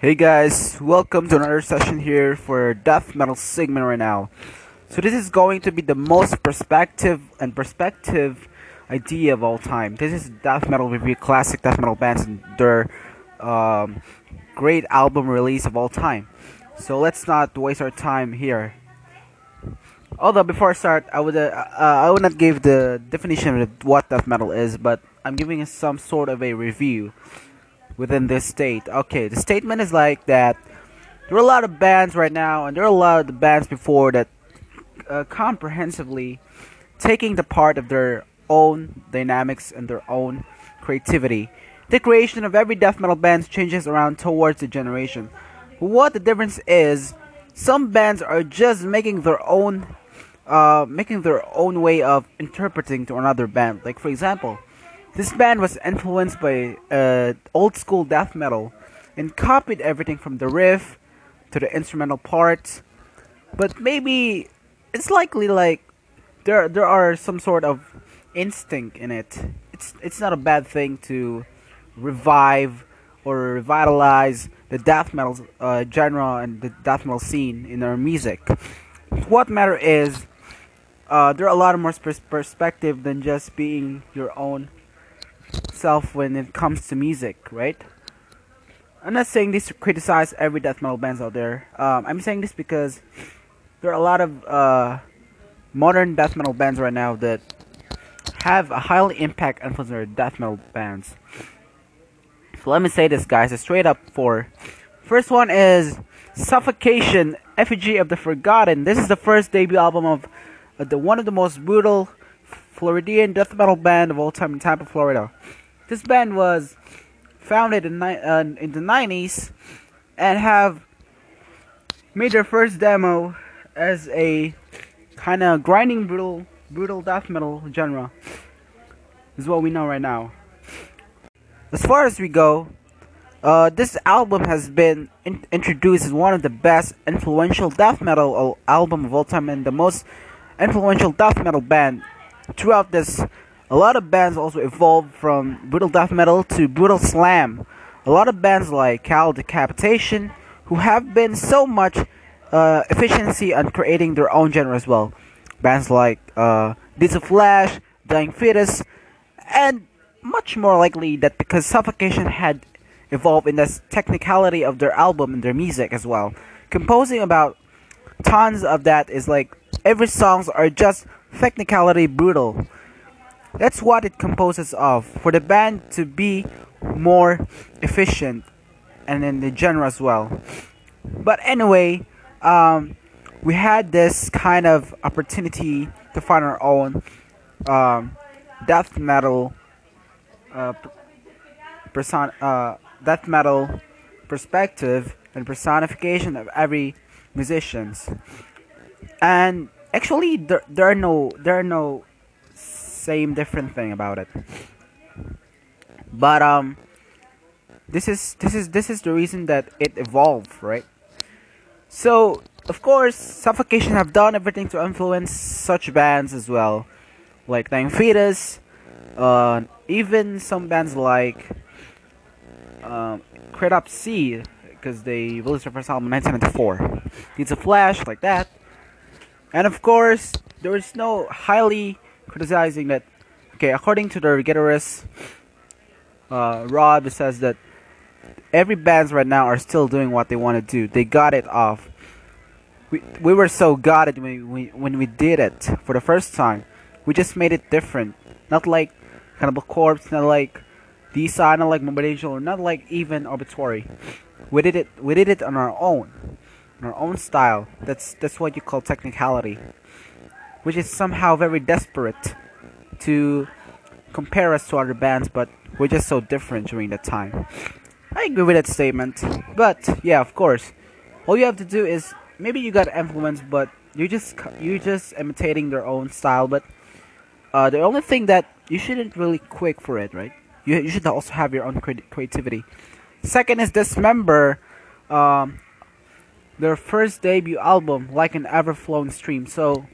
Hey guys, welcome to another session here for Death Metal segment right now. So this is going to be the most perspective and perspective idea of all time. This is Death Metal review, classic Death Metal bands and their um, great album release of all time. So let's not waste our time here. Although before I start, I would uh, uh, I would not give the definition of what death metal is, but I'm giving some sort of a review within this state. Okay, the statement is like that. There are a lot of bands right now, and there are a lot of the bands before that uh, comprehensively taking the part of their own dynamics and their own creativity. The creation of every death metal band changes around towards the generation. What the difference is, some bands are just making their own uh, making their own way of interpreting to another band. Like for example, this band was influenced by uh, old school death metal and copied everything from the riff to the instrumental parts. But maybe it's likely like there there are some sort of instinct in it. It's it's not a bad thing to revive or revitalize the death metal uh, genre and the death metal scene in our music. What matter is uh, there are a lot more pers- perspective than just being your own self when it comes to music, right? I'm not saying this to criticize every death metal bands out there. Um, I'm saying this because there are a lot of uh, modern death metal bands right now that have a highly impact influence on death metal bands. So let me say this, guys, It's straight up for. First one is Suffocation, Effigy of the Forgotten. This is the first debut album of uh, the one of the most brutal Floridian death metal band of all time in Tampa, Florida. This band was founded in, uh, in the 90s and have made their first demo as a kind of grinding brutal brutal death metal genre is what we know right now as far as we go uh, this album has been in- introduced as one of the best influential death metal album of all time and the most influential death metal band throughout this a lot of bands also evolved from brutal death metal to brutal slam. A lot of bands like Cattle Decapitation who have been so much uh, efficiency on creating their own genre as well. Bands like uh, of Flesh Dying Fetus and much more likely that because Suffocation had evolved in the technicality of their album and their music as well. Composing about tons of that is like every songs are just technicality brutal. That's what it composes of. For the band to be more efficient and in the genre as well. But anyway, um, we had this kind of opportunity to find our own um, death metal uh, person uh, death metal perspective and personification of every musicians and actually there, there are no there are no same different thing about it. But um this is this is this is the reason that it evolved right? So of course suffocation have done everything to influence such bands as well like Dying Fetus uh, even some bands like um, Cryptopsy because they released their first album in 1994 Deeds a flash like that and of course, there is no highly criticizing that. Okay, according to the guitarist uh, Rob, says that every bands right now are still doing what they want to do. They got it off. We we were so got it when we when we did it for the first time. We just made it different. Not like Cannibal Corpse, not like Deicide, not like Morbid Angel, not like even Obituary. We did it. We did it on our own in our own style. That's that's what you call technicality, which is somehow very desperate to compare us to other bands, but we're just so different during that time. I agree with that statement, but yeah, of course, all you have to do is maybe you got influence, but you just you just imitating their own style. But uh, the only thing that you shouldn't really quick for it, right? You you should also have your own creativity. Second is dismember. Um, their first debut album, Like an Ever Flowing Stream. So,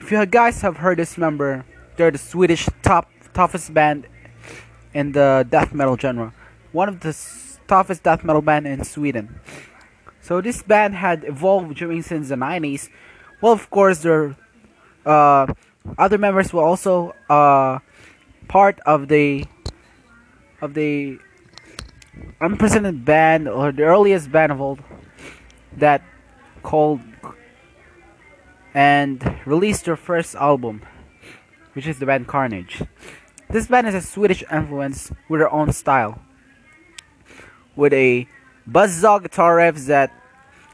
if you guys have heard Dismember, they're the Swedish top toughest band in the death metal genre. One of the toughest death metal band in Sweden. So this band had evolved during since the 90s. Well, of course, their uh, other members were also uh, part of the of the unprecedented band or the earliest band of all that called and released their first album, which is the band Carnage. This band has a Swedish influence with their own style, with a buzzsaw guitar riffs that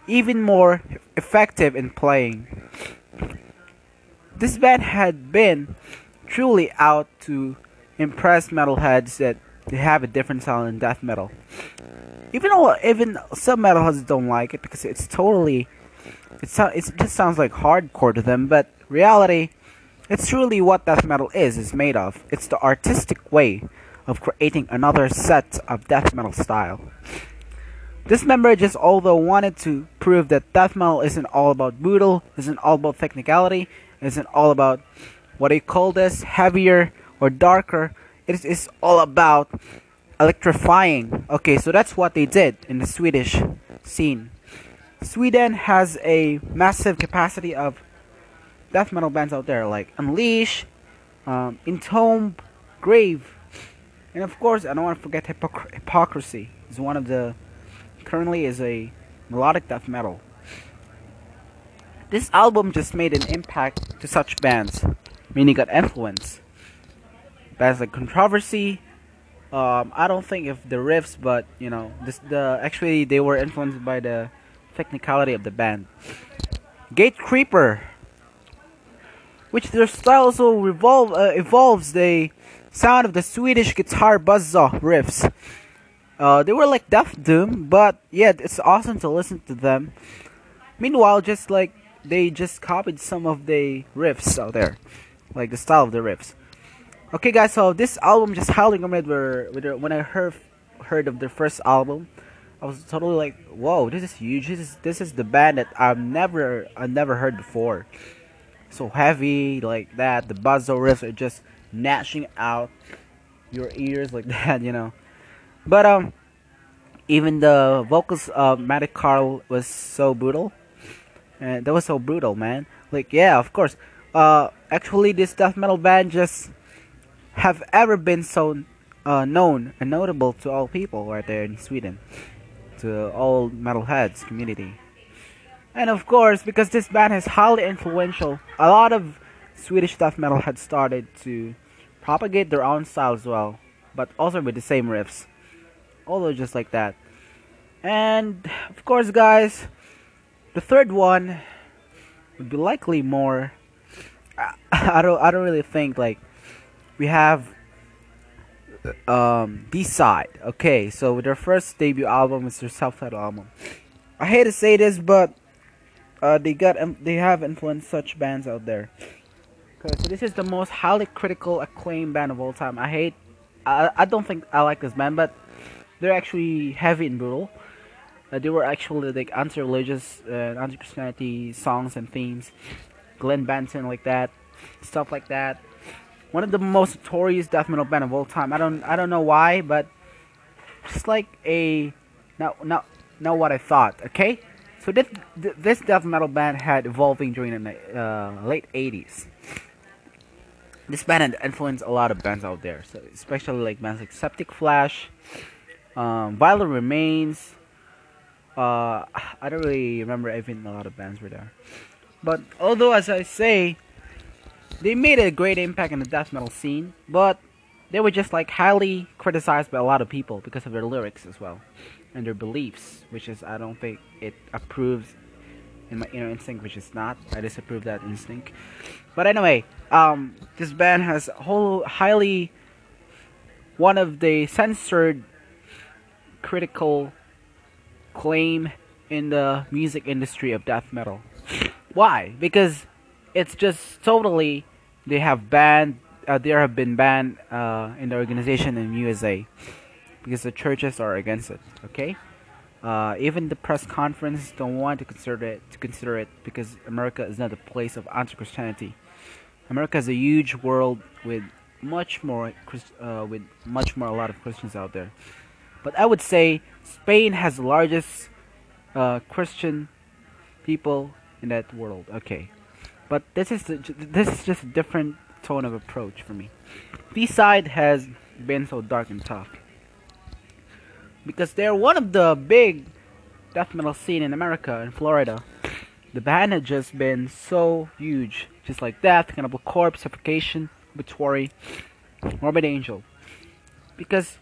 even more effective in playing. This band had been truly out to impress metalheads that they have a different style in death metal. Even though even some metalheads don't like it because it's totally it's it just sounds like hardcore to them, but reality it's truly what death metal is, is made of. It's the artistic way of creating another set of death metal style. Dismember just although wanted to prove that death metal isn't all about brutal, isn't all about technicality, isn't all about what they call this heavier or darker. It is all about electrifying. Okay, so that's what they did in the Swedish scene. Sweden has a massive capacity of death metal bands out there like Unleash, um, Entomb, Grave, and of course I don't want to forget Hypocr- Hypocrisy. is one of the currently is a melodic death metal. This album just made an impact to such bands, meaning got influence. Bands like Controversy. Um, I don't think if the riffs, but you know, this the actually they were influenced by the technicality of the band. Gatecreeper, which their style also revolve, uh, evolves the sound of the Swedish guitar buzzsaw riffs. Uh, they were like Death Doom, but yeah, it's awesome to listen to them. Meanwhile, just like they just copied some of the riffs out there, like the style of the riffs. Okay, guys, so this album just howling highly recommended. When I heard heard of their first album, I was totally like, "Whoa, this is huge! This is this is the band that I've never I never heard before." so heavy like that. The buzzer riffs are just gnashing out your ears like that, you know. But um, even the vocals of Matti Kärki was so brutal, and that was so brutal, man. Like yeah, of course. Uh, actually, this death metal band just have ever been so uh, known and notable to all people right there in Sweden, to all metalheads community. And of course, because this band is highly influential, a lot of Swedish death metal had started to propagate their own style as well, but also with the same riffs. Although just like that. And of course, guys, the third one would be likely more. I don't. I don't really think like we have um Deicide. Okay, so their first debut album is their self-titled album. I hate to say this, but uh, they got um, they have influenced such bands out there. This is the most highly critical acclaimed band of all time. I hate, I, I don't think I like this band, but they're actually heavy and brutal. Uh, they were actually like anti-religious, uh, anti-Christianity songs and themes. Glenn Benton like that, stuff like that. One of the most notorious death metal band of all time. I don't I don't know why, but just like a not not not what I thought. Okay. So this this death metal band had evolving during the uh, late '80s. This band had influenced a lot of bands out there, so especially like bands like Septic Flesh, um, Violent Remains. Uh, I don't really remember even a lot of bands were there, but although as I say, they made a great impact in the death metal scene, but they were just like highly criticized by a lot of people because of their lyrics as well and their beliefs, which is I don't think it approves in my inner instinct, which is not. I disapprove that instinct. But anyway, um, this band has whole highly one of the censored critical claim in the music industry of death metal. Why? Because it's just totally they have banned. Uh, there have been banned uh, in the organization in USA because the churches are against it. Okay, uh, even the press conference don't want to consider it to consider it because America is not a place of anti-Christianity. America is a huge world with much more uh, with much more a lot of Christians out there. But I would say Spain has the largest uh, Christian people in that world. Okay, but this is this is just a different tone of approach for me. Deicide has been so dark and tough because they're one of the big death metal scene in America in Florida. The band had just been so huge, just like Death, Cannibal Corpse, Suffocation, Obituary, Morbid Angel. Because,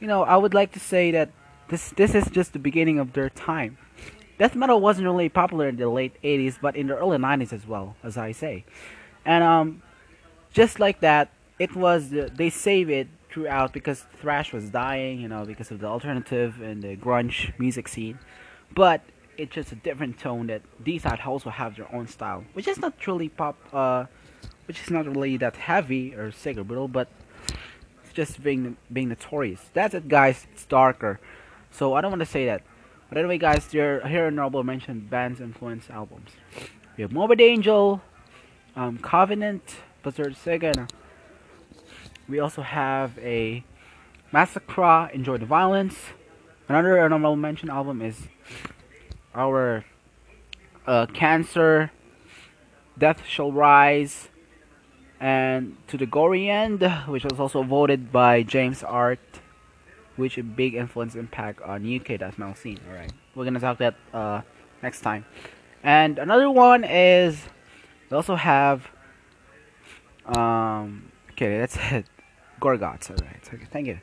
you know, I would like to say that this this is just the beginning of their time. Death metal wasn't really popular in the late 80s, but in the early 90s as well, as I say. And um, just like that, it was they save it throughout because thrash was dying, you know, because of the alternative and the grunge music scene. But it's just a different tone that Deicide also have their own style, which is not truly pop, uh, which is not really that heavy or sick or brutal, but it's just being being notorious. That's it, guys. It's darker, so I don't want to say that. But anyway, guys, here in honorable mention bands influence albums. We have Morbid Angel, um, Covenant, Blizzard Sega. We also have a Massacre, Enjoy the Violence. Another honorable mention album is our uh, Cancer, Death Shall Rise, and To the Gory End, which was also voted by James Art, which a big influence impact on UK death metal scene. Alright, we're gonna talk that uh, next time. And another one is we also have um okay that's it. Gorguts alright okay thank you